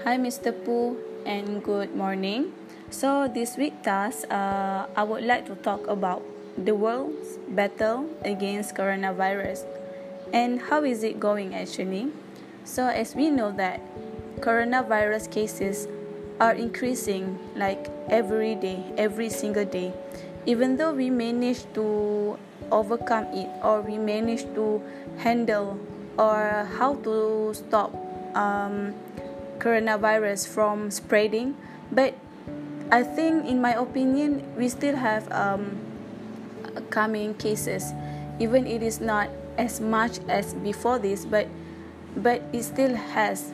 Hi, Mr. Pooh, and good morning. So, this week task, uh, I would like to talk about the world's battle against coronavirus and how is it going actually. So, as we know that coronavirus cases are increasing like every day, every single day. Even though we manage to overcome it or we manage to handle or how to stop um, coronavirus from spreading, but I think, in my opinion, we still have um, coming cases, even it is not as much as before this, but but it still has.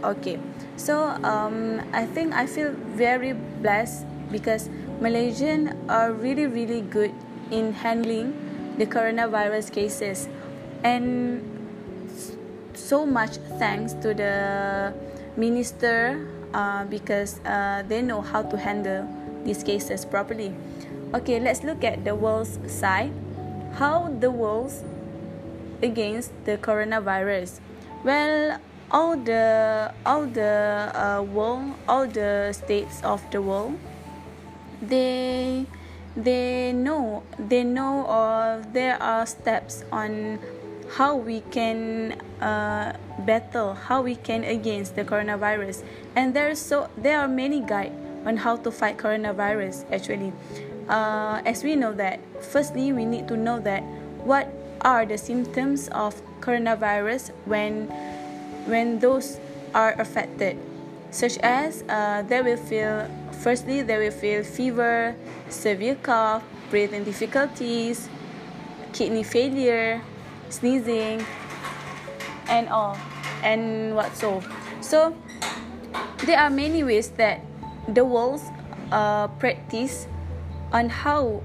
Okay, so um, I think I feel very blessed because Malaysian are really really good in handling the coronavirus cases, and so much thanks to the minister uh, because uh, they know how to handle these cases properly. Okay, let's look at the world's side. How the world's against the coronavirus. Well, all the all the uh, world, all the states of the world, they they know they know or there are steps on how we can uh, battle how we can against the coronavirus. And there's so there are many guide on how to fight coronavirus actually. Uh, as we know that firstly we need to know that what are the symptoms of coronavirus when when those are affected such as uh, they will feel firstly they will feel fever severe cough breathing difficulties kidney failure sneezing and all and what so. So there are many ways that the world uh, practice on how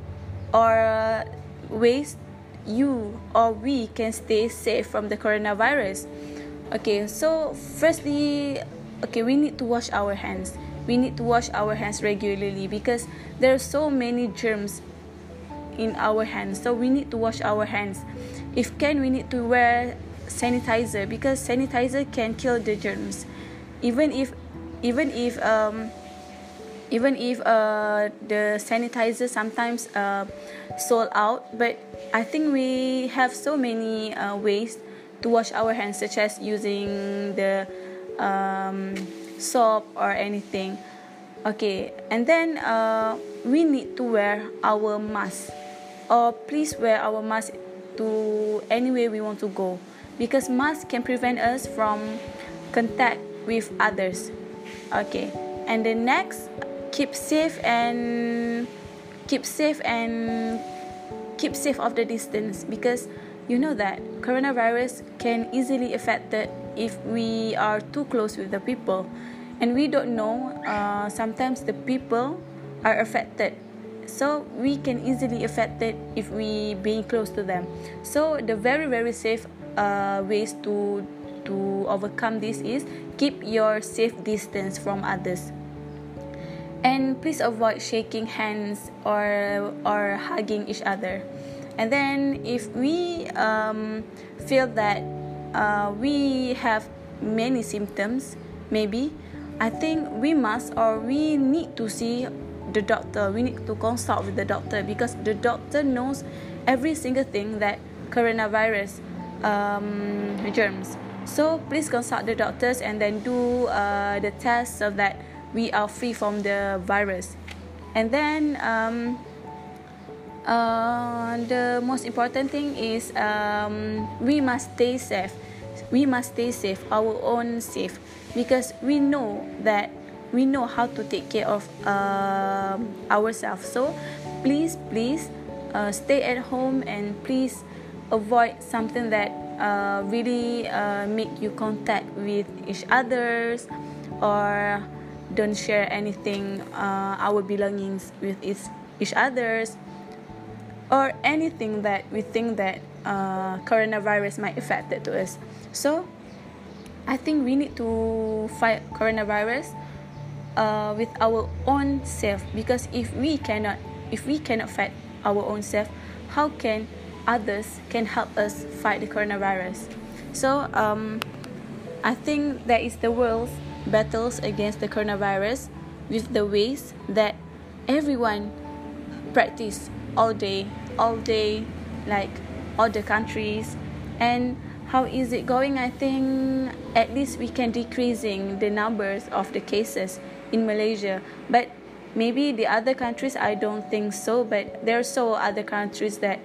or ways you or we can stay safe from the coronavirus. Okay so firstly okay we need to wash our hands. We need to wash our hands regularly because there are so many germs in our hands. So we need to wash our hands if can we need to wear sanitizer because sanitizer can kill the germs. Even if even if um even if uh the sanitizer sometimes uh sold out but i think we have so many uh, ways to wash our hands such as using the um soap or anything. Okay and then uh we need to wear our mask. Or please wear our mask to anywhere we want to go. Because mask can prevent us from contact with others. Okay. And the next keep safe and keep safe and keep safe of the distance. Because you know that coronavirus can easily affect it if we are too close with the people. And we don't know uh, sometimes the people are affected so we can easily affect it if we being close to them. So the very very safe uh, ways to to overcome this is keep your safe distance from others. And please avoid shaking hands or or hugging each other. And then if we um, feel that uh, we have many symptoms maybe i think we must or we need to see the doctor. We need to consult with the doctor because the doctor knows every single thing that coronavirus um, germs. So please consult the doctors and then do uh, the test so that we are free from the virus. And then um, uh, the most important thing is um, we must stay safe. We must stay safe our own safe. Because we know that we know how to take care of uh, ourselves. So please please uh, stay at home and please avoid something that uh, really uh, make you contact with each others or don't share anything uh, our belongings with each, each others or anything that we think that uh, coronavirus might affect to us. So i think we need to fight coronavirus uh, with our own self. Because if we cannot if we cannot fight our own self how can others can help us fight the coronavirus? So um, i think that is the world's battles against the coronavirus with the ways that everyone practice all day, all day, like all the countries, and how is it going? I think at least we can decreasing the numbers of the cases in Malaysia, but maybe the other countries I don't think so. But there are so other countries that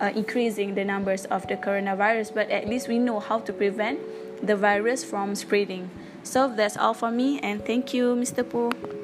are increasing the numbers of the coronavirus. But at least we know how to prevent the virus from spreading. So that's all for me, and thank you, Mr. Pooh.